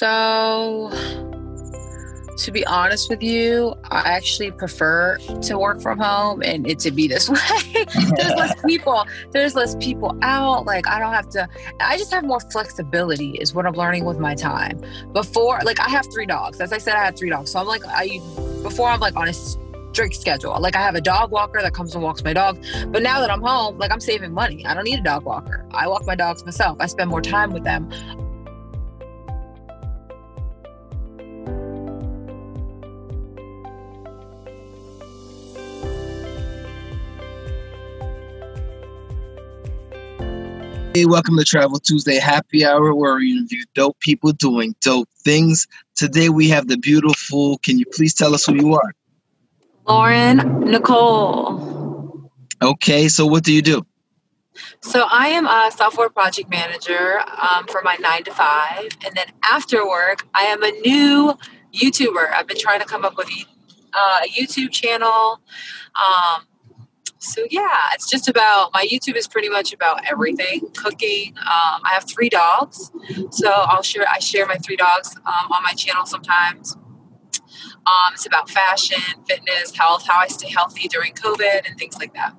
So, to be honest with you, I actually prefer to work from home and it to be this way. There's less people. There's less people out. Like I don't have to. I just have more flexibility. Is what I'm learning with my time. Before, like I have three dogs. As I said, I have three dogs. So I'm like I before I'm like on a strict schedule. Like I have a dog walker that comes and walks my dog. But now that I'm home, like I'm saving money. I don't need a dog walker. I walk my dogs myself. I spend more time with them. Hey, welcome to Travel Tuesday Happy Hour, where we interview dope people doing dope things. Today we have the beautiful. Can you please tell us who you are? Lauren Nicole. Okay, so what do you do? So I am a software project manager um, for my nine to five, and then after work, I am a new YouTuber. I've been trying to come up with uh, a YouTube channel. Um, so yeah, it's just about my YouTube is pretty much about everything cooking. Um, I have three dogs, so I'll share I share my three dogs um, on my channel sometimes. Um, it's about fashion, fitness, health, how I stay healthy during COVID, and things like that.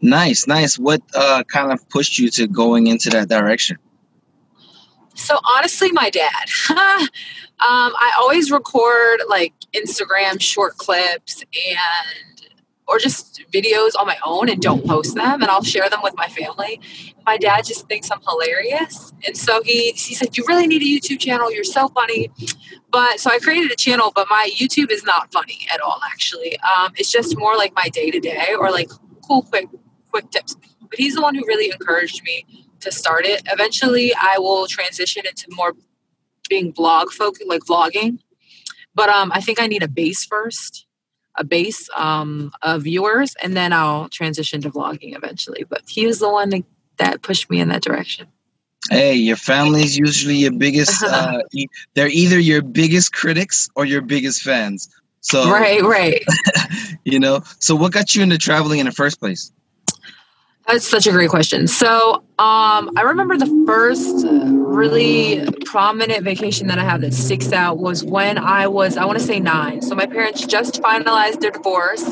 Nice, nice. What uh, kind of pushed you to going into that direction? So honestly, my dad. um, I always record like Instagram short clips and or just videos on my own and don't post them and I'll share them with my family. My dad just thinks I'm hilarious. And so he he said, You really need a YouTube channel, you're so funny. But so I created a channel, but my YouTube is not funny at all actually. Um, it's just more like my day-to-day or like cool quick quick tips. But he's the one who really encouraged me to start it. Eventually I will transition into more being blog folk like vlogging. But um, I think I need a base first a base um, of viewers, and then I'll transition to vlogging eventually. But he was the one that, that pushed me in that direction. Hey, your family's usually your biggest. Uh, they're either your biggest critics or your biggest fans. So right, right. you know. So what got you into traveling in the first place? That's such a great question. So, um, I remember the first really prominent vacation that I had that sticks out was when I was, I want to say nine. So, my parents just finalized their divorce.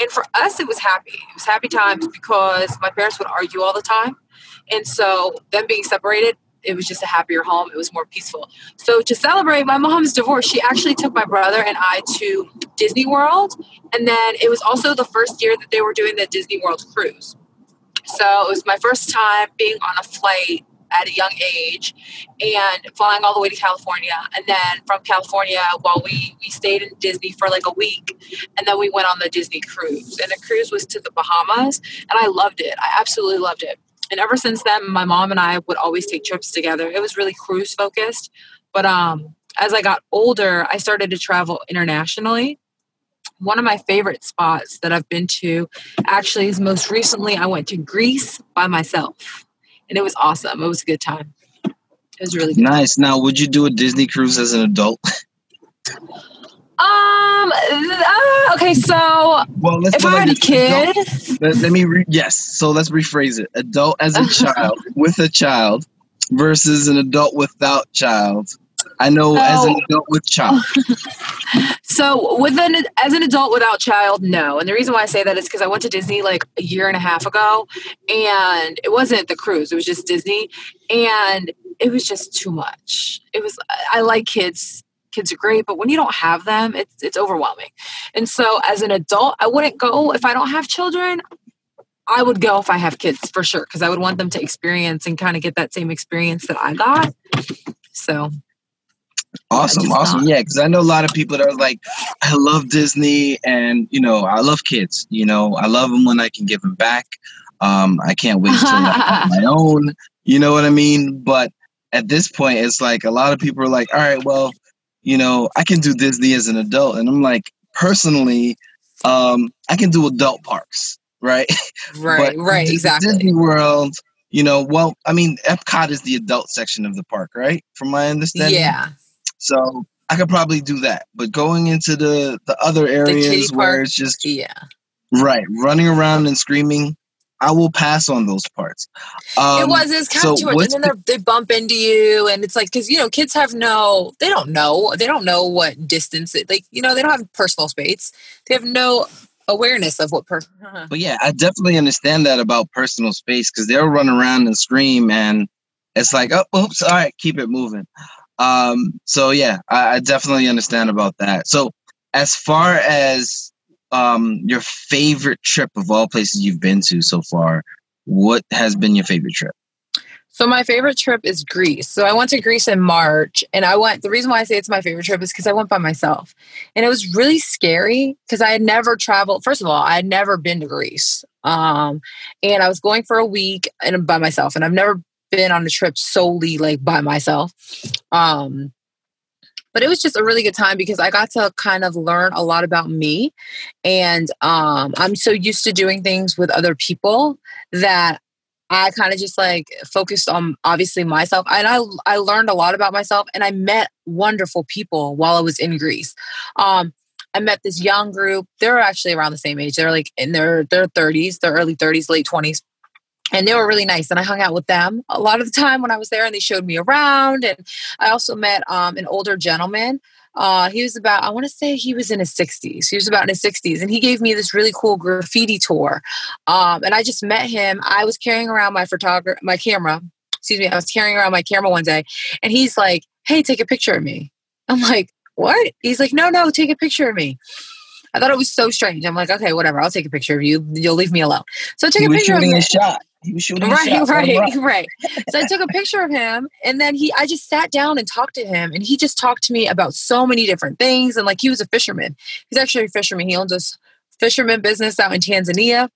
And for us, it was happy. It was happy times because my parents would argue all the time. And so, them being separated, it was just a happier home. It was more peaceful. So, to celebrate my mom's divorce, she actually took my brother and I to Disney World. And then it was also the first year that they were doing the Disney World cruise. So it was my first time being on a flight at a young age and flying all the way to California. And then from California, while we, we stayed in Disney for like a week, and then we went on the Disney cruise. And the cruise was to the Bahamas, and I loved it. I absolutely loved it. And ever since then, my mom and I would always take trips together. It was really cruise focused. But um, as I got older, I started to travel internationally one of my favorite spots that I've been to actually is most recently I went to Greece by myself. And it was awesome. It was a good time. It was really good. Nice. Now, would you do a Disney cruise as an adult? Um. Uh, okay. So, well, if I had a kid, let, let, me. Re- yes. So let's rephrase it: adult as a child with a child versus an adult without child. I know so, as an adult with child. so with an as an adult without child, no. And the reason why I say that is because I went to Disney like a year and a half ago, and it wasn't the cruise; it was just Disney, and it was just too much. It was. I like kids. Kids are great, but when you don't have them, it's it's overwhelming. And so, as an adult, I wouldn't go if I don't have children. I would go if I have kids for sure because I would want them to experience and kind of get that same experience that I got. So Awesome, awesome. Not. Yeah, because I know a lot of people that are like, I love Disney and, you know, I love kids. You know, I love them when I can give them back. Um, I can't wait to have my own. You know what I mean? But at this point, it's like a lot of people are like, all right, well, you know, I can do Disney as an adult. And I'm like, personally, um, I can do adult parks, right? Right, right, exactly. Disney World, you know, well, I mean, Epcot is the adult section of the park, right? From my understanding. Yeah. So I could probably do that. But going into the the other areas the where it's just yeah, right, running around and screaming, I will pass on those parts. Um, it was it's kind so of too much, and then they bump into you, and it's like because you know kids have no, they don't know, they don't know what distance, it, like you know, they don't have personal space. They have no awareness of what per. but yeah, I definitely understand that about personal space because they'll run around and scream, and it's like, oh, oops, all right, keep it moving. Um, so yeah, I, I definitely understand about that. So as far as um, your favorite trip of all places you've been to so far, what has been your favorite trip? So my favorite trip is Greece. So I went to Greece in March and I went the reason why I say it's my favorite trip is because I went by myself. And it was really scary because I had never traveled. First of all, I had never been to Greece. Um, and I was going for a week and by myself. And I've never been on a trip solely like by myself. Um, but it was just a really good time because I got to kind of learn a lot about me. And um, I'm so used to doing things with other people that I kind of just like focused on obviously myself. And I, I learned a lot about myself and I met wonderful people while I was in Greece. Um, I met this young group. They're actually around the same age. They're like in their their 30s, their early 30s, late 20s and they were really nice and i hung out with them a lot of the time when i was there and they showed me around and i also met um, an older gentleman uh, he was about i want to say he was in his 60s he was about in his 60s and he gave me this really cool graffiti tour um, and i just met him i was carrying around my photographer my camera excuse me i was carrying around my camera one day and he's like hey take a picture of me. I'm like what? He's like no no take a picture of me I thought it was so strange. I'm like, okay, whatever. I'll take a picture of you. You'll leave me alone. So I took he a picture of him. A shot. He was shooting right, right, right. So I took a picture of him, and then he, I just sat down and talked to him, and he just talked to me about so many different things. And like he was a fisherman. He's actually a fisherman. He owns a fisherman business out in Tanzania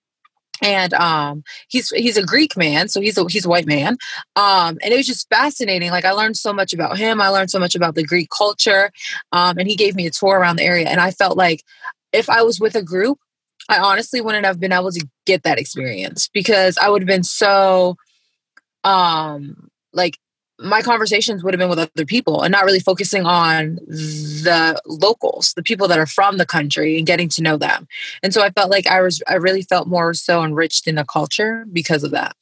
and um he's he's a greek man so he's a he's a white man um and it was just fascinating like i learned so much about him i learned so much about the greek culture um and he gave me a tour around the area and i felt like if i was with a group I honestly wouldn't have been able to get that experience because I would have been so um like my conversations would have been with other people and not really focusing on the locals, the people that are from the country and getting to know them. And so I felt like I was I really felt more so enriched in the culture because of that.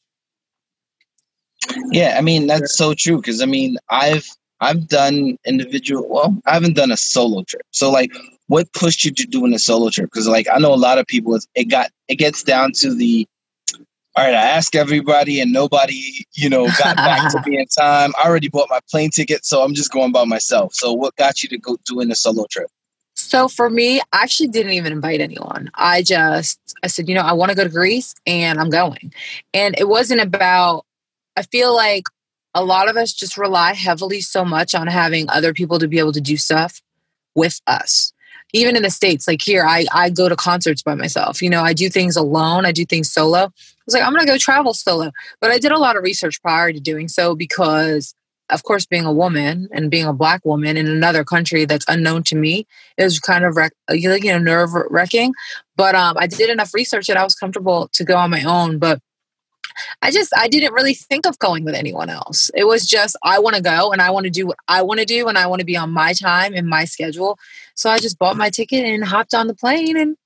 Yeah, I mean that's so true because I mean I've I've done individual well, I haven't done a solo trip. So like what pushed you to doing a solo trip? Because like I know a lot of people, it got it gets down to the all right. I asked everybody, and nobody, you know, got back to me in time. I already bought my plane ticket, so I'm just going by myself. So, what got you to go doing a solo trip? So for me, I actually didn't even invite anyone. I just I said, you know, I want to go to Greece and I'm going. And it wasn't about I feel like a lot of us just rely heavily so much on having other people to be able to do stuff with us even in the states like here i i go to concerts by myself. You know i do things alone. I do things solo. I was like i'm gonna go travel solo. But i did a lot of research prior to doing so because of course being a woman and being a black woman in another country that's unknown to me was kind of wreck, you know nerve wracking but um, i did enough research that i was comfortable to go on my own. But I just I didn't really think of going with anyone else. It was just I want to go and I want to do what I want to do and I want to be on my time and my schedule. So I just bought my ticket and hopped on the plane and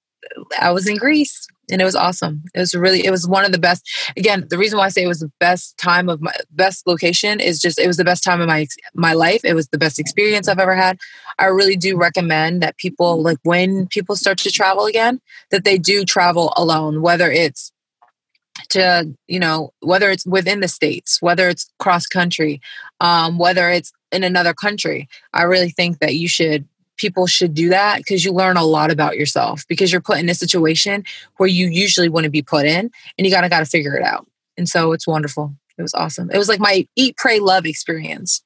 I was in Greece and it was awesome. It was really it was one of the best. Again, the reason why I say it was the best time of my best location is just it was the best time of my my life. It was the best experience I've ever had. I really do recommend that people like when people start to travel again that they do travel alone, whether it's to you know whether it's within the states whether it's cross country um, whether it's in another country i really think that you should people should do that because you learn a lot about yourself because you're put in a situation where you usually wouldn't be put in and you gotta gotta figure it out and so it's wonderful it was awesome. It was like my eat, pray, love experience.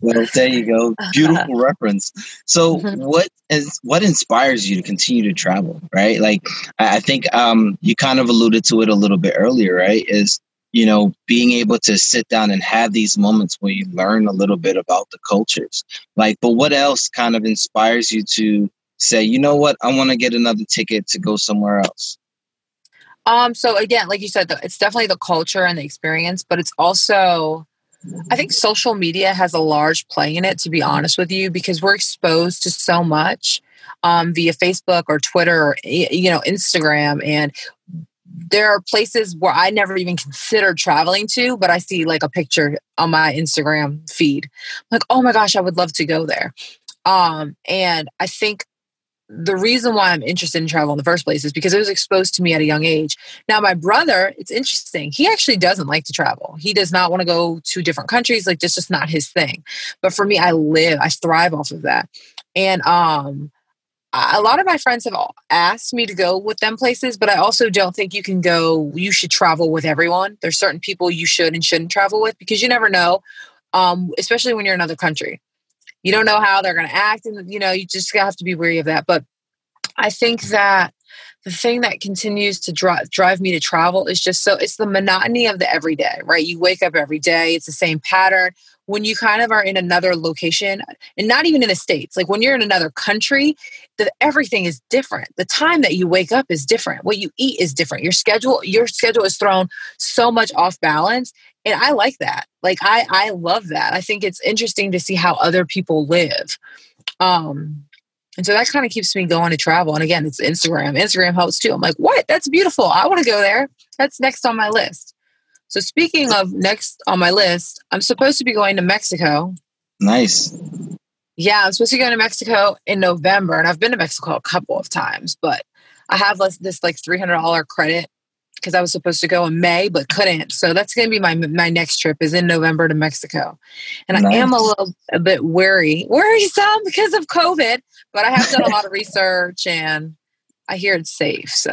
well, there you go. Beautiful reference. So, mm-hmm. what is what inspires you to continue to travel? Right, like I think um, you kind of alluded to it a little bit earlier. Right, is you know being able to sit down and have these moments where you learn a little bit about the cultures. Like, but what else kind of inspires you to say, you know what, I want to get another ticket to go somewhere else? Um, so again, like you said, it's definitely the culture and the experience, but it's also I think social media has a large play in it, to be honest with you, because we're exposed to so much um, via Facebook or Twitter or you know Instagram, and there are places where I never even considered traveling to, but I see like a picture on my Instagram feed. I'm like, oh my gosh, I would love to go there. Um, and I think the reason why I'm interested in travel in the first place is because it was exposed to me at a young age. Now, my brother, it's interesting. He actually doesn't like to travel. He does not want to go to different countries. Like, that's just not his thing. But for me, I live, I thrive off of that. And um, a lot of my friends have asked me to go with them places, but I also don't think you can go, you should travel with everyone. There's certain people you should and shouldn't travel with because you never know, um, especially when you're in another country. You don't know how they're going to act, and you know, you just have to be wary of that. But I think that the thing that continues to drive drive me to travel is just so it's the monotony of the everyday, right? You wake up every day, it's the same pattern when you kind of are in another location and not even in the states like when you're in another country the, everything is different. The time that you wake up is different. What you eat is different. Your schedule your schedule is thrown so much off balance and i like that. Like i i love that. I think it's interesting to see how other people live. Um and so that kind of keeps me going to travel and again it's instagram. Instagram helps too. I'm like what? That's beautiful. I want to go there. That's next on my list so speaking of next on my list, I'm supposed to be going to Mexico. Nice. Yeah, I'm supposed to go to Mexico in November, and I've been to Mexico a couple of times, but I have this like $300 credit because I was supposed to go in May but couldn't. So that's going to be my my next trip is in November to Mexico, and nice. I am a little a bit wary, worrisome because of COVID. But I have done a lot of research, and I hear it's safe. So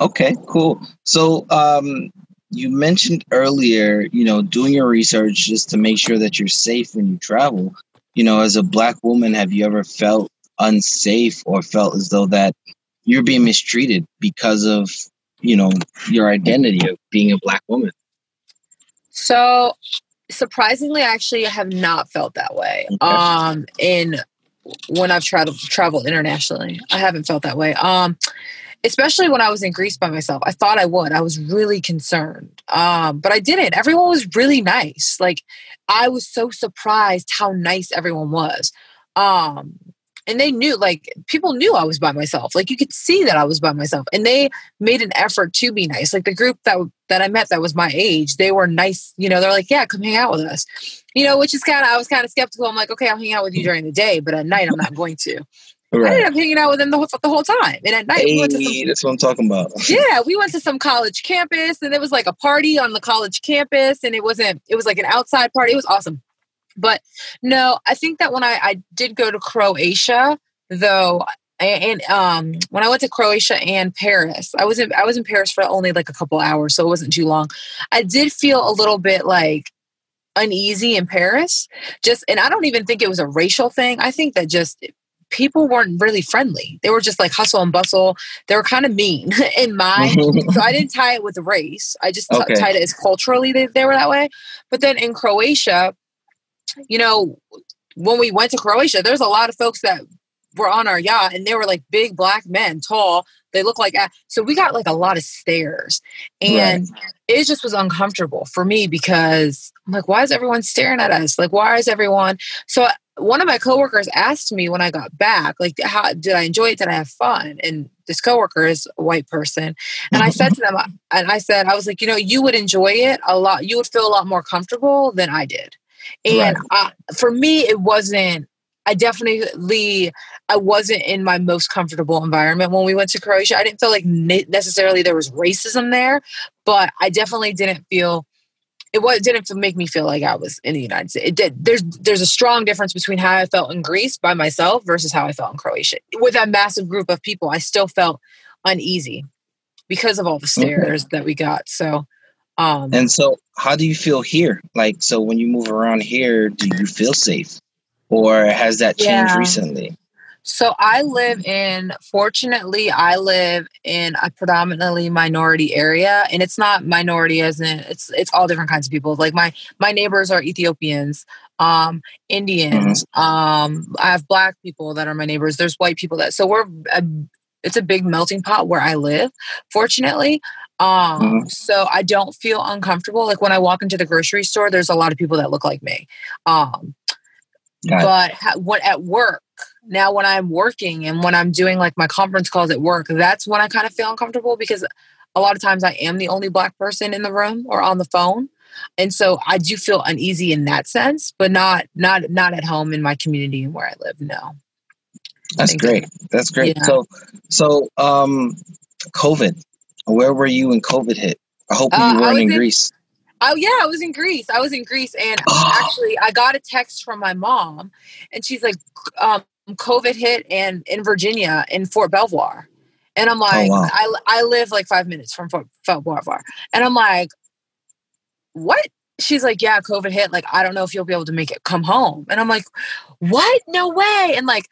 okay, cool. So um, you mentioned earlier, you know, doing your research just to make sure that you're safe when you travel. You know, as a black woman, have you ever felt unsafe or felt as though that you're being mistreated because of, you know, your identity of being a black woman? So, surprisingly, I actually have not felt that way. Okay. Um, in when I've traveled traveled internationally, I haven't felt that way. Um, especially when I was in Greece by myself. I thought I would. I was really concerned. Um, but I didn't. Everyone was really nice. Like I was so surprised how nice everyone was. Um, and they knew like people knew I was by myself. Like you could see that I was by myself. And they made an effort to be nice. Like the group that that I met that was my age, they were nice, you know, they're like, "Yeah, come hang out with us." You know, which is kind of I was kind of skeptical. I'm like, "Okay, I'll hang out with you during the day, but at night I'm not going to." Right. I ended up hanging out with them the whole, the whole time. And at night, hey, we went to some, that's what I'm talking about. yeah, we went to some college campus, and it was like a party on the college campus, and it wasn't. It was like an outside party. It was awesome. But no, I think that when I, I did go to Croatia, though, and um, when I went to Croatia and Paris, I was in I was in Paris for only like a couple hours, so it wasn't too long. I did feel a little bit like uneasy in Paris. Just and I don't even think it was a racial thing. I think that just people weren't really friendly. They were just like hustle and bustle. They were kind of mean in my. so I didn't tie it with race. I just okay. t- tied it as culturally they, they were that way. But then in Croatia, you know, when we went to Croatia, there's a lot of folks that were on our yacht and they were like big black men, tall. They look like so we got like a lot of stares, and right. it just was uncomfortable for me because I'm like, why is everyone staring at us? Like, why is everyone? So one of my coworkers asked me when I got back, like, how did I enjoy it? Did I have fun? And this coworker is a white person. And I said to them, and I said, I was like, you know, you would enjoy it a lot. You would feel a lot more comfortable than I did. And right. I, for me, it wasn't, I definitely, I wasn't in my most comfortable environment when we went to Croatia. I didn't feel like necessarily there was racism there, but I definitely didn't feel it was didn't make me feel like I was in the United States. It did. There's there's a strong difference between how I felt in Greece by myself versus how I felt in Croatia. With that massive group of people, I still felt uneasy because of all the stares okay. that we got. So um And so how do you feel here? Like so when you move around here, do you feel safe? Or has that changed yeah. recently? So I live in, fortunately, I live in a predominantly minority area, and it's not minority as in it's it's all different kinds of people. Like my my neighbors are Ethiopians, um, Indians. Mm-hmm. Um, I have black people that are my neighbors. There's white people that so we're a, it's a big melting pot where I live. Fortunately, um, mm-hmm. so I don't feel uncomfortable. Like when I walk into the grocery store, there's a lot of people that look like me. Um, but ha- what at work now when i'm working and when i'm doing like my conference calls at work that's when i kind of feel uncomfortable because a lot of times I am the only black person in the room or on the phone. And so I do feel uneasy in that sense, but not not not at home in my community and where I live. No. That's great. That's great. Yeah. So so um COVID. Where were you when COVID hit? I hope uh, you weren't in, in Greece. Oh yeah, I was in Greece. I was in Greece, and actually, I got a text from my mom, and she's like, um, "COVID hit and in Virginia in Fort Belvoir," and I'm oh, like, oh, wow. "I I live like five minutes from Fort, Fort Belvoir," and I'm like, "What?" She's like, yeah, COVID hit. Like, I don't know if you'll be able to make it come home. And I'm like, what? No way. And like,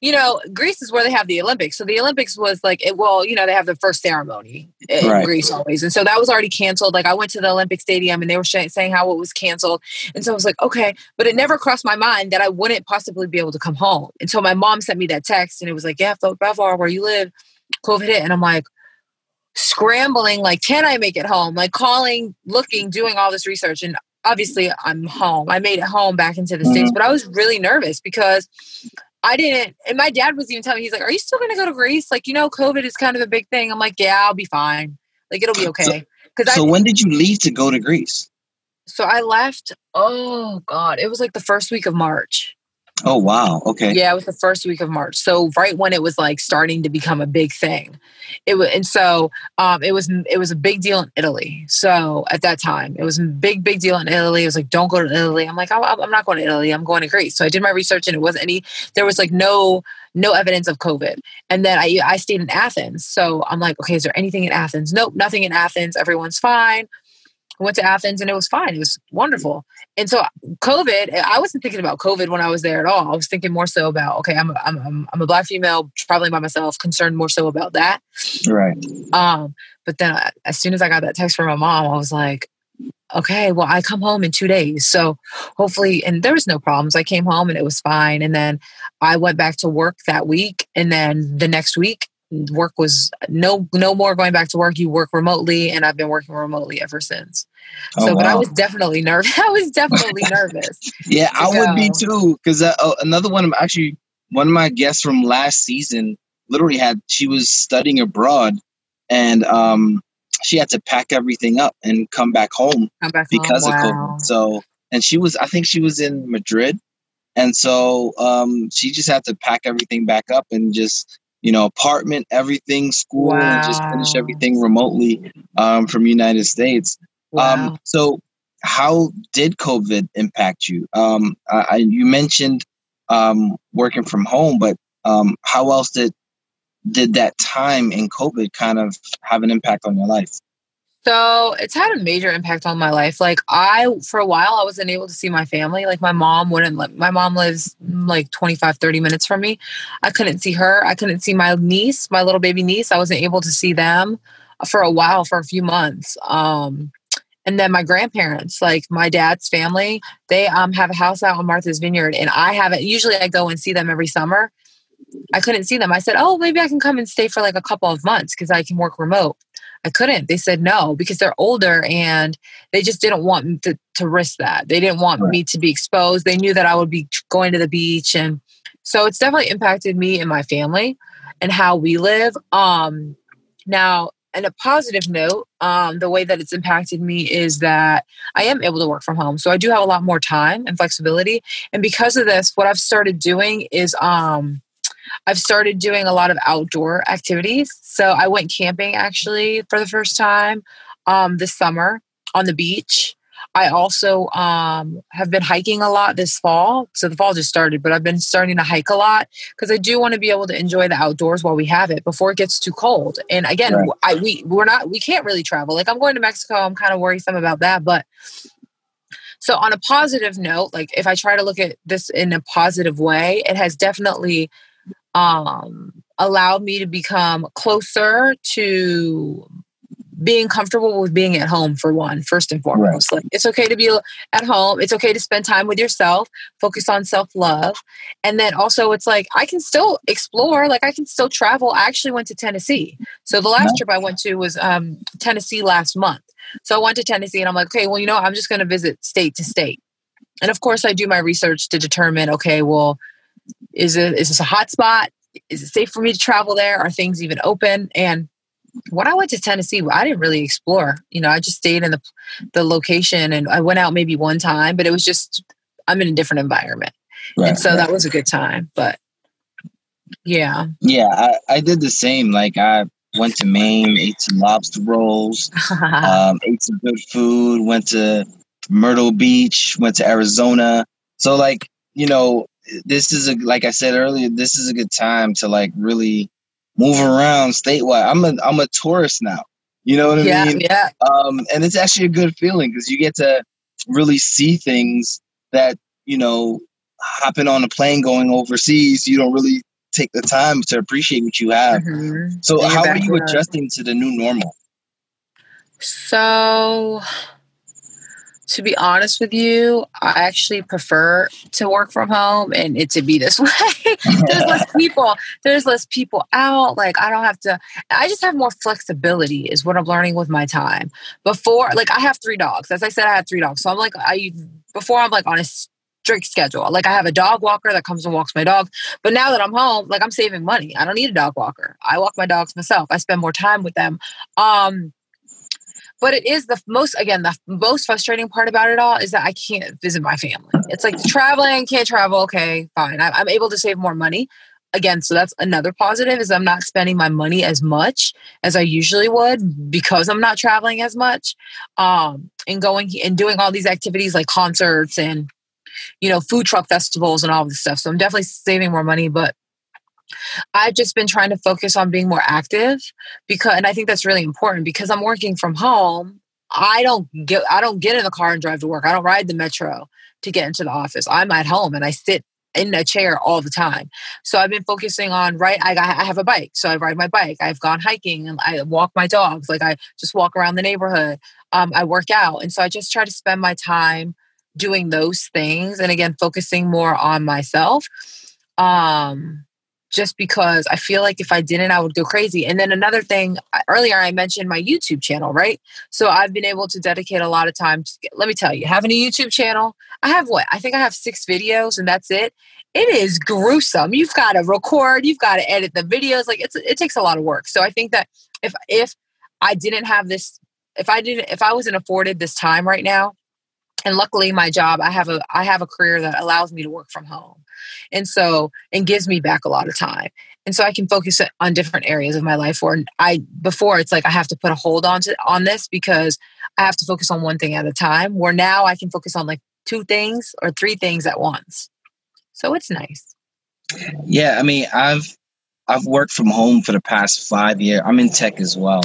you know, Greece is where they have the Olympics. So the Olympics was like, it, well, you know, they have the first ceremony in right. Greece always. And so that was already canceled. Like, I went to the Olympic Stadium and they were sh- saying how it was canceled. And so I was like, okay. But it never crossed my mind that I wouldn't possibly be able to come home until my mom sent me that text and it was like, yeah, Belvoir, where you live, COVID hit. And I'm like, scrambling like can i make it home? Like calling looking doing all this research and obviously i'm home. I made it home back into the states mm-hmm. but i was really nervous because i didn't and my dad was even telling me he's like are you still going to go to greece? Like you know covid is kind of a big thing. I'm like yeah i'll be fine. Like it'll be okay. Because so, so when did you leave to go to greece? So i left oh god it was like the first week of march Oh wow. Okay. Yeah, it was the first week of March. So right when it was like starting to become a big thing. It was and so um it was it was a big deal in Italy. So at that time, it was a big big deal in Italy. It was like don't go to Italy. I'm like I'm not going to Italy. I'm going to Greece. So I did my research and it wasn't any there was like no no evidence of COVID. And then I I stayed in Athens. So I'm like, okay, is there anything in Athens? Nope, nothing in Athens. Everyone's fine went to Athens and it was fine. It was wonderful. And so COVID, I wasn't thinking about COVID when I was there at all. I was thinking more so about, okay, I'm, I'm, I'm, I'm a black female traveling by myself, concerned more so about that. Right. Um, but then I, as soon as I got that text from my mom, I was like, okay, well, I come home in two days. So hopefully, and there was no problems. I came home and it was fine. And then I went back to work that week. And then the next week, work was no no more going back to work you work remotely and i've been working remotely ever since oh, so wow. but i was definitely nervous i was definitely nervous yeah i go. would be too because uh, oh, another one of actually one of my guests from last season literally had she was studying abroad and um she had to pack everything up and come back home come back because home. of wow. covid so and she was i think she was in madrid and so um, she just had to pack everything back up and just you know, apartment, everything, school, wow. and just finish everything remotely um, from United States. Um, wow. Um, so, how did COVID impact you? Um, I, you mentioned um, working from home, but um, how else did did that time in COVID kind of have an impact on your life? So it's had a major impact on my life. Like I, for a while, I wasn't able to see my family. Like my mom wouldn't let, my mom lives like 25, 30 minutes from me. I couldn't see her. I couldn't see my niece, my little baby niece. I wasn't able to see them for a while, for a few months. Um, and then my grandparents, like my dad's family, they um, have a house out on Martha's Vineyard and I haven't, usually I go and see them every summer. I couldn't see them. I said, oh, maybe I can come and stay for like a couple of months because I can work remote. I couldn't. They said no because they're older and they just didn't want to, to risk that. They didn't want right. me to be exposed. They knew that I would be going to the beach. And so it's definitely impacted me and my family and how we live. Um, now, and a positive note, um, the way that it's impacted me is that I am able to work from home. So I do have a lot more time and flexibility. And because of this, what I've started doing is um, I've started doing a lot of outdoor activities. So I went camping actually for the first time um, this summer on the beach. I also um, have been hiking a lot this fall. So the fall just started, but I've been starting to hike a lot because I do want to be able to enjoy the outdoors while we have it before it gets too cold. And again, right. I, we we're not we can't really travel. Like I'm going to Mexico. I'm kind of worrisome about that, but so on a positive note, like if I try to look at this in a positive way, it has definitely um, allowed me to become closer to being comfortable with being at home for one first and foremost. Right. like it's okay to be at home. It's okay to spend time with yourself focus on self-love. And then also it's like i can still explore like i can still travel. I actually went to tennessee. So the last trip i went to was um, tennessee last month. So i went to tennessee and i'm like okay well you know i'm just going to visit state to state. And of course i do my research to determine okay well is it is this a hot spot? Is it safe for me to travel there? Are things even open? And when I went to Tennessee, I didn't really explore. You know, I just stayed in the the location and I went out maybe one time, but it was just I'm in a different environment. Right, and so right. that was a good time. But yeah. Yeah, I, I did the same. Like I went to Maine, ate some lobster rolls, um, ate some good food, went to Myrtle Beach, went to Arizona. So like, you know, this is a like I said earlier, this is a good time to like really move around statewide. I'm a I'm a tourist now. You know what I yeah, mean? Yeah. Um, and it's actually a good feeling because you get to really see things that you know hopping on a plane going overseas. You don't really take the time to appreciate what you have. Mm-hmm. So, how are you adjusting to the new normal? So, to be honest with you, I actually prefer to work from home and it to be this way. there's less people. There's less people out. Like I don't have to. I just have more flexibility. Is what I'm learning with my time. Before, like I have three dogs. As I said, I have three dogs. So I'm like I before I'm like on a strict schedule. Like I have a dog walker that comes and walks my dog. But now that I'm home, like I'm saving money. I don't need a dog walker. I walk my dogs myself. I spend more time with them. Um, but it is the most again the most frustrating part about it all is that i can't visit my family. It's like traveling can't travel okay fine. I, i'm able to save more money. Again so that's another positive is i'm not spending my money as much as i usually would because i'm not traveling as much um and going and doing all these activities like concerts and you know food truck festivals and all this stuff. So i'm definitely saving more money but I've just been trying to focus on being more active because and I think that's really important because I'm working from home. I don't get I don't get in the car and drive to work. I don't ride the metro to get into the office. I'm at home and I sit in a chair all the time. So I've been focusing on right. I, I have a bike, so I ride my bike. I've gone hiking and I walk my dogs. Like I just walk around the neighborhood. Um, I work out, and so I just try to spend my time doing those things. And again, focusing more on myself. Um, just because I feel like if I didn't, I would go crazy. And then another thing, uh, earlier I mentioned my YouTube channel, right? So I've been able to dedicate a lot of time. To, let me tell you, having a YouTube channel, I have what? I think I have six videos and that's it. It is gruesome. You've got to record, you've got to edit the videos. Like it's it takes a lot of work. So I think that if if I didn't have this, if I didn't, if I wasn't afforded this time right now, and luckily my job, I have a I have a career that allows me to work from home and so, and gives me back a lot of time. And so I can focus on different areas of my life where I, before it's like I have to put a hold on to, on this because I have to focus on one thing at a time where now I can focus on like two things or three things at once. So it's nice. Yeah. I mean, I've, I've worked from home for the past five years. I'm in tech as well.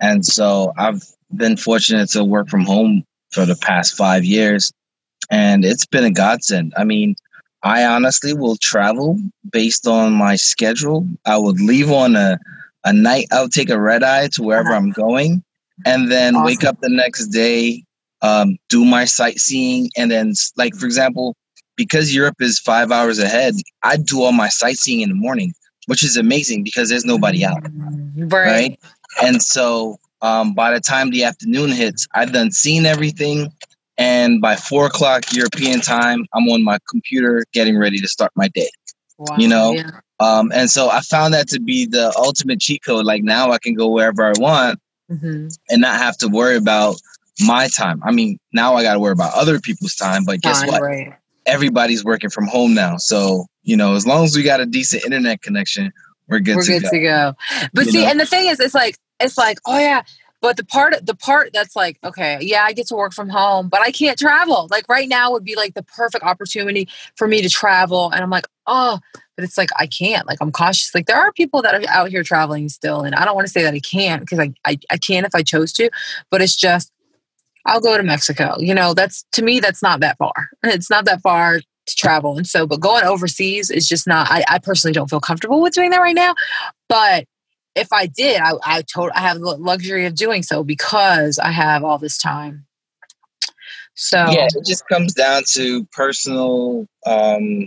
And so I've been fortunate to work from home for the past five years. And it's been a godsend. I mean, I honestly will travel based on my schedule. I would leave on a, a night, I'll take a red eye to wherever I'm going, and then awesome. wake up the next day, um, do my sightseeing. And then, like, for example, because Europe is five hours ahead, I do all my sightseeing in the morning, which is amazing because there's nobody out. Right. right? And so um, by the time the afternoon hits, I've done seen everything. And by four o'clock European time, I'm on my computer getting ready to start my day. Wow, you know? Yeah. Um, and so I found that to be the ultimate cheat code. Like now I can go wherever I want mm-hmm. and not have to worry about my time. I mean, now I got to worry about other people's time, but guess time, what? Right. Everybody's working from home now. So, you know, as long as we got a decent internet connection, we're good, we're to, good go. to go. But you see, know? and the thing is, it's like, it's like, oh yeah, but the part the part that's like, okay, yeah, I get to work from home, but I can't travel. Like right now would be like the perfect opportunity for me to travel. And I'm like, oh, but it's like I can't. Like I'm cautious. Like there are people that are out here traveling still. And I don't want to say that I can't because I, I, I can if I chose to, but it's just I'll go to Mexico. You know, that's to me, that's not that far. It's not that far to travel. And so, but going overseas is just not, I, I personally don't feel comfortable with doing that right now. But if I did, I I told I have the luxury of doing so because I have all this time. So yeah, it just comes down to personal um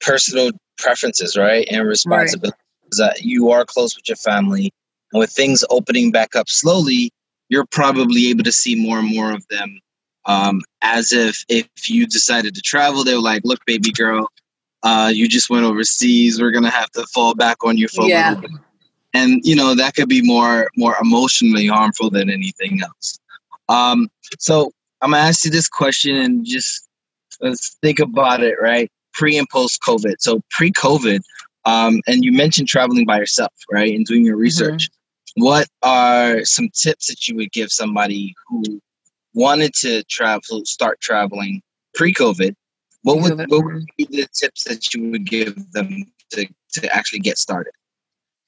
personal preferences, right? And responsibilities. Right. That you are close with your family, and with things opening back up slowly, you're probably able to see more and more of them. Um, as if if you decided to travel, they were like, "Look, baby girl, uh, you just went overseas. We're gonna have to fall back on you for yeah. a little bit." And you know that could be more more emotionally harmful than anything else. Um, so I'm gonna ask you this question and just let's think about it, right? Pre and post COVID. So pre COVID, um, and you mentioned traveling by yourself, right, and doing your mm-hmm. research. Mm-hmm. What are some tips that you would give somebody who wanted to travel, start traveling pre-COVID? What would what would be the tips that you would give them to to actually get started?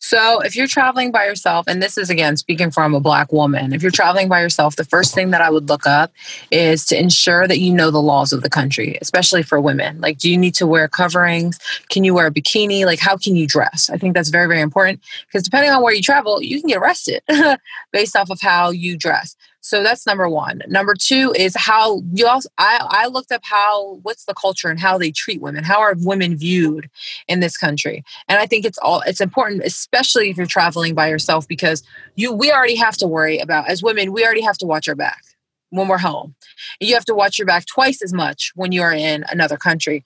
So, if you're traveling by yourself, and this is again speaking from a black woman, if you're traveling by yourself, the first thing that I would look up is to ensure that you know the laws of the country, especially for women. Like, do you need to wear coverings? Can you wear a bikini? Like, how can you dress? I think that's very, very important because depending on where you travel, you can get arrested based off of how you dress. So that's number one. Number two is how you also I, I looked up how what's the culture and how they treat women. How are women viewed in this country? And I think it's all it's important, especially if you're traveling by yourself, because you we already have to worry about as women, we already have to watch our back when we're home. You have to watch your back twice as much when you're in another country.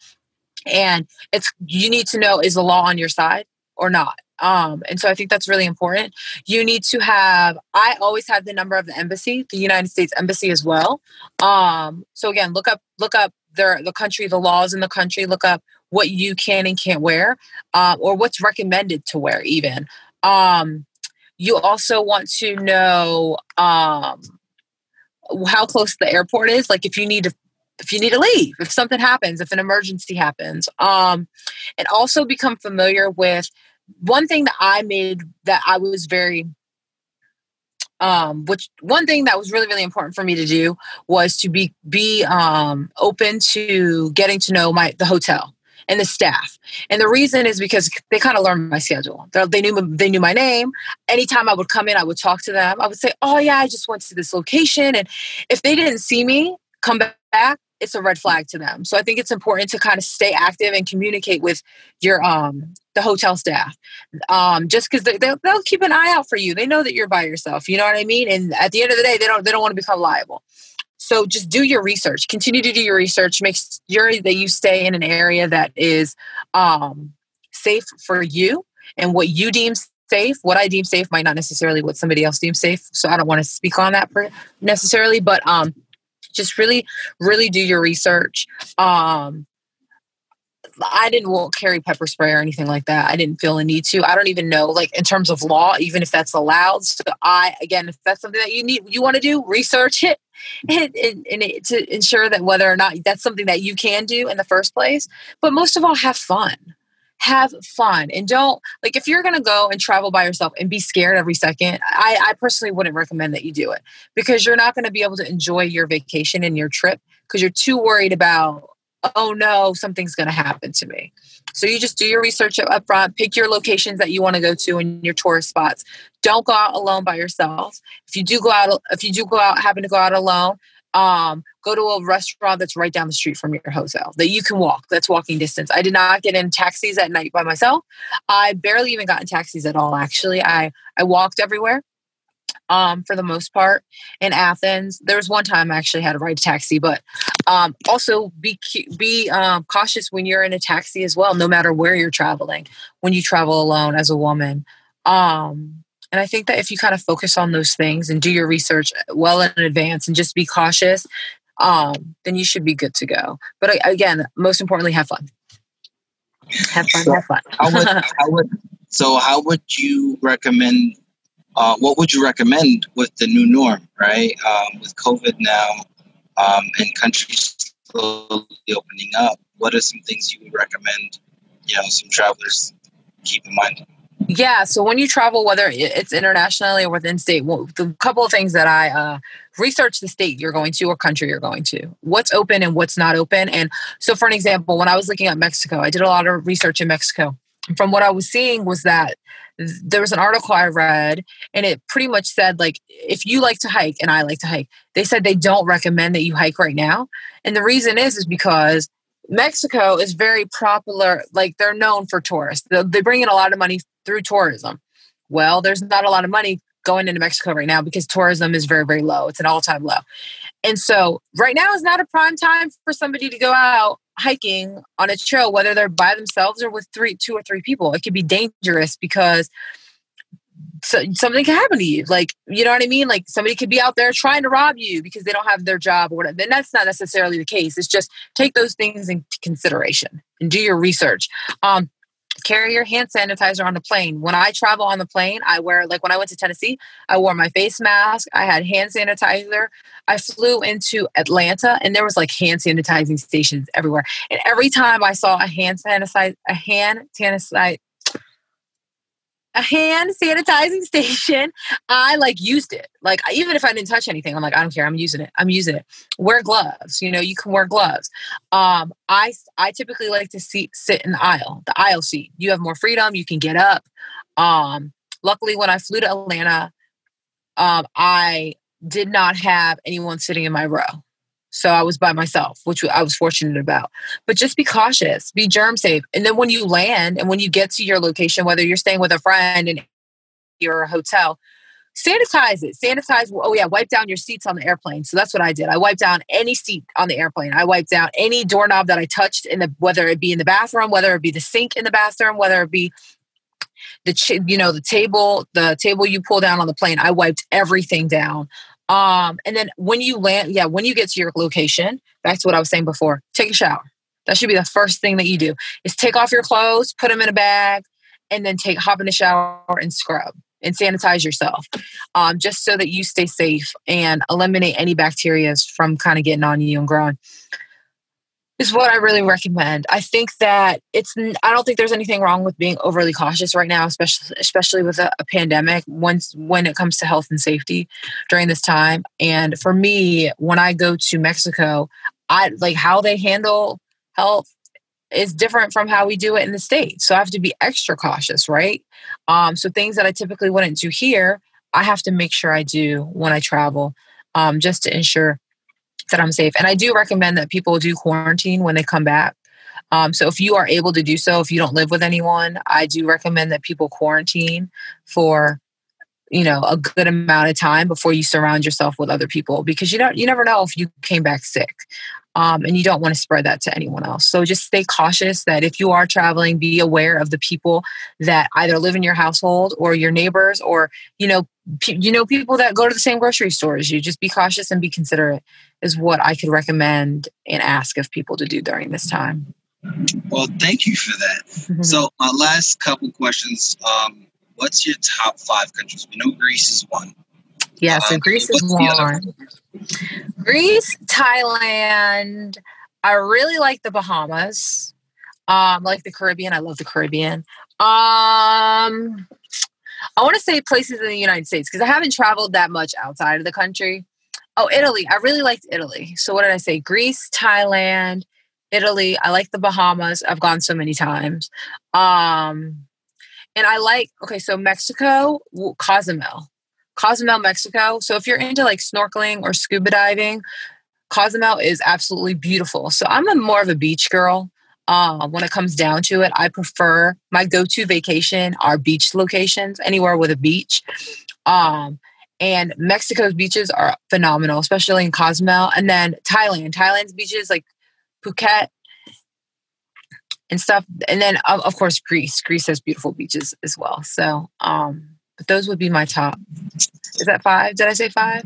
And it's you need to know is the law on your side or not um, and so I think that's really important. You need to have, I always have the number of the embassy, the United States Embassy as well. Um, so again, look up, look up their, the country, the laws in the country, look up what you can and can't wear, uh, or what's recommended to wear even. Um, you also want to know um, how close the airport is. Like if you need to if you need to leave, if something happens, if an emergency happens. Um, and also become familiar with one thing that I made that I was very um which one thing that was really really important for me to do was to be be um open to getting to know my the hotel and the staff. And the reason is because they kind of learned my schedule. They, they knew they knew my name. Anytime i would come in i would talk to them. I would say oh yeah i just went to this location. And if they didn't see me come back it's a red flag to them. So I think it's important to kind of stay active and communicate with your um the hotel staff. Um, just because they, they'll, they'll keep an eye out for you. They know that you're by yourself. You know what I mean? And at the end of the day, they don't they don't want to become liable. So just do your research. Continue to do your research. Make sure that you stay in an area that is um, safe for you and what you deem safe. What I deem safe might not necessarily what somebody else deems safe. So I don't want to speak on that necessarily, but um, just really really do your research um I didn't won't carry pepper spray or anything like that. I didn't feel a need to. I don't even know, like in terms of law, even if that's allowed. So I, again, if that's something that you need, you want to do, research it, and, and, and it, to ensure that whether or not that's something that you can do in the first place. But most of all, have fun have fun and don't like if you're going to go and travel by yourself and be scared every second I, I personally wouldn't recommend that you do it because you're not going to be able to enjoy your vacation and your trip because you're too worried about oh no something's going to happen to me. So you just do your research up front pick your locations that you want to go to and your tourist spots. Don't go out alone by yourself. If you do go out if you do go out happen to go out alone um, go to a restaurant that's right down the street from your hotel that you can walk. That's walking distance. I did not get in taxis at night by myself. I barely even got in taxis at all. Actually, I I walked everywhere. Um, for the most part in Athens, there was one time I actually had to ride a taxi, but um, also be be um, cautious when you're in a taxi as well, no matter where you're traveling. When you travel alone as a woman, um, and I think that if you kind of focus on those things and do your research well in advance and just be cautious, um, then you should be good to go. But again, most importantly, have fun. Have fun. So have fun. how would, how would, so, how would you recommend? Uh, what would you recommend with the new norm, right? Um, with COVID now um, and countries slowly opening up, what are some things you would recommend? You know, some travelers keep in mind. Yeah. So when you travel, whether it's internationally or within state, well, the couple of things that I uh, research the state you're going to or country you're going to, what's open and what's not open. And so, for an example, when I was looking at Mexico, I did a lot of research in Mexico. From what I was seeing was that there was an article I read, and it pretty much said like if you like to hike and I like to hike, they said they don't recommend that you hike right now. And the reason is is because Mexico is very popular. Like they're known for tourists. They bring in a lot of money through tourism. Well, there's not a lot of money going into Mexico right now because tourism is very, very low. It's an all time low. And so right now is not a prime time for somebody to go out hiking on a trail, whether they're by themselves or with three, two or three people. It could be dangerous because so something can happen to you. Like, you know what I mean? Like somebody could be out there trying to rob you because they don't have their job or whatever. And that's not necessarily the case. It's just take those things into consideration and do your research. Um, carry your hand sanitizer on the plane. When I travel on the plane, I wear like when I went to Tennessee, I wore my face mask, I had hand sanitizer. I flew into Atlanta and there was like hand sanitizing stations everywhere. And every time I saw a hand sanitizer a hand sanitizer a hand sanitizing station. I like used it. Like even if I didn't touch anything, I'm like, I don't care. I'm using it. I'm using it. Wear gloves. You know, you can wear gloves. Um, I I typically like to see, sit in the aisle, the aisle seat. You have more freedom. You can get up. Um, luckily, when I flew to Atlanta, um, I did not have anyone sitting in my row. So I was by myself, which I was fortunate about. But just be cautious, be germ safe. And then when you land and when you get to your location, whether you're staying with a friend in your hotel, sanitize it. Sanitize, oh yeah, wipe down your seats on the airplane. So that's what I did. I wiped down any seat on the airplane. I wiped down any doorknob that I touched in the whether it be in the bathroom, whether it be the sink in the bathroom, whether it be the you know the table the table you pull down on the plane i wiped everything down um, and then when you land, yeah, when you get to your location, back to what I was saying before, take a shower. That should be the first thing that you do is take off your clothes, put them in a bag, and then take hop in the shower and scrub and sanitize yourself, um, just so that you stay safe and eliminate any bacteria from kind of getting on you and growing is what I really recommend. I think that it's I don't think there's anything wrong with being overly cautious right now, especially especially with a, a, pandemic once when it comes to health and safety during this time. And for me, when I go to Mexico, I like how they handle health is different from how we do it in the states. So I have to be extra cautious, right? Um, so things that I typically wouldn't do here, I have to make sure I do when I travel, um, just to ensure that I'm safe. And I do recommend that people do quarantine when they come back. Um, so if you are able to do so, if you don't live with anyone, I do recommend that people quarantine for you know a good amount of time before you surround yourself with other people because you don't you never know if you came back sick um, and you don't want to spread that to anyone else so just stay cautious that if you are traveling be aware of the people that either live in your household or your neighbors or you know you know people that go to the same grocery stores you just be cautious and be considerate is what I could recommend and ask of people to do during this time. Well, thank you for that. Mm-hmm. So, my last couple questions: um, What's your top five countries? We know Greece is one. Yeah, so um, Greece is one. Greece, Thailand. I really like the Bahamas. Um, like the Caribbean. I love the Caribbean. Um, I want to say places in the United States because I haven't traveled that much outside of the country. Oh, Italy. I really liked Italy. So what did I say? Greece, Thailand, Italy. I like the Bahamas. I've gone so many times. Um, and I like okay, so Mexico, Cozumel. Cozumel, Mexico. So if you're into like snorkeling or scuba diving, Cozumel is absolutely beautiful. So I'm a more of a beach girl. Uh, when it comes down to it, I prefer my go-to vacation are beach locations, anywhere with a beach. Um, and Mexico's beaches are phenomenal, especially in Cozumel. And then Thailand, Thailand's beaches like Phuket and stuff. And then of course Greece. Greece has beautiful beaches as well. So um, but those would be my top. Is that five? Did I say five?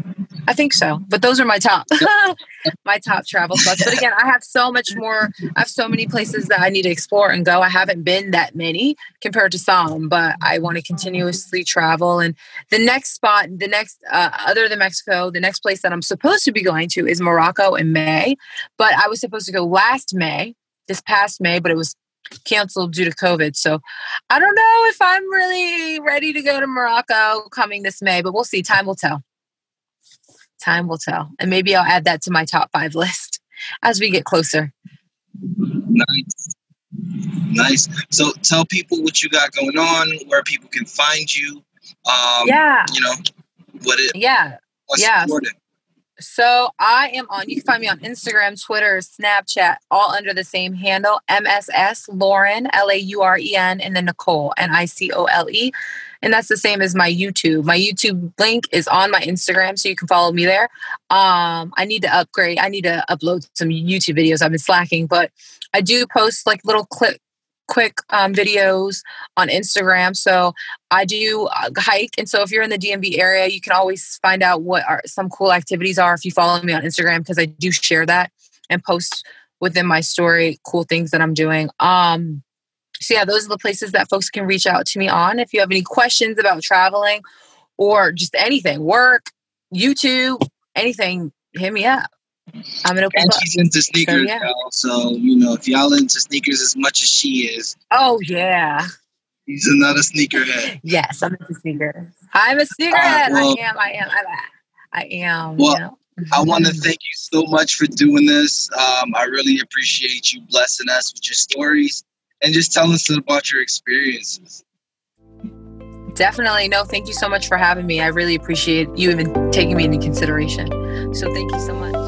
I think so. But those are my top, my top travel spots. But again, I have so much more. I have so many places that I need to explore and go. I haven't been that many compared to some, but I want to continuously travel. And the next spot, the next, uh, other than Mexico, the next place that I'm supposed to be going to is Morocco in May. But I was supposed to go last May, this past May, but it was canceled due to COVID. So I don't know if I'm really ready to go to Morocco coming this May, but we'll see. Time will tell. Time will tell. And maybe I'll add that to my top five list as we get closer. Nice. Nice. So tell people what you got going on, where people can find you. Um, yeah. You know, what it. Yeah. yeah. So I am on, you can find me on Instagram, Twitter, Snapchat, all under the same handle, MSS Lauren, L A U R E N, and then Nicole, N I C O L E. And that's the same as my YouTube. My YouTube link is on my Instagram, so you can follow me there. Um, I need to upgrade, I need to upload some YouTube videos. I've been slacking, but I do post like little clip quick um, videos on Instagram. So I do uh, hike, and so if you're in the DMV area, you can always find out what are some cool activities are if you follow me on Instagram because I do share that and post within my story cool things that I'm doing. Um, so yeah, those are the places that folks can reach out to me on. If you have any questions about traveling or just anything, work, YouTube, anything, hit me up. I'm an open And she's into sneakers, so, yeah. so you know if y'all into sneakers as much as she is. Oh yeah. He's another sneakerhead. Yes, I'm into sneakers. I'm a sneakerhead. Uh, well, I am. I am. I am. Well, you know? I want to thank you so much for doing this. Um, I really appreciate you blessing us with your stories and just telling us about your experiences. Definitely. No, thank you so much for having me. I really appreciate you even taking me into consideration. So thank you so much.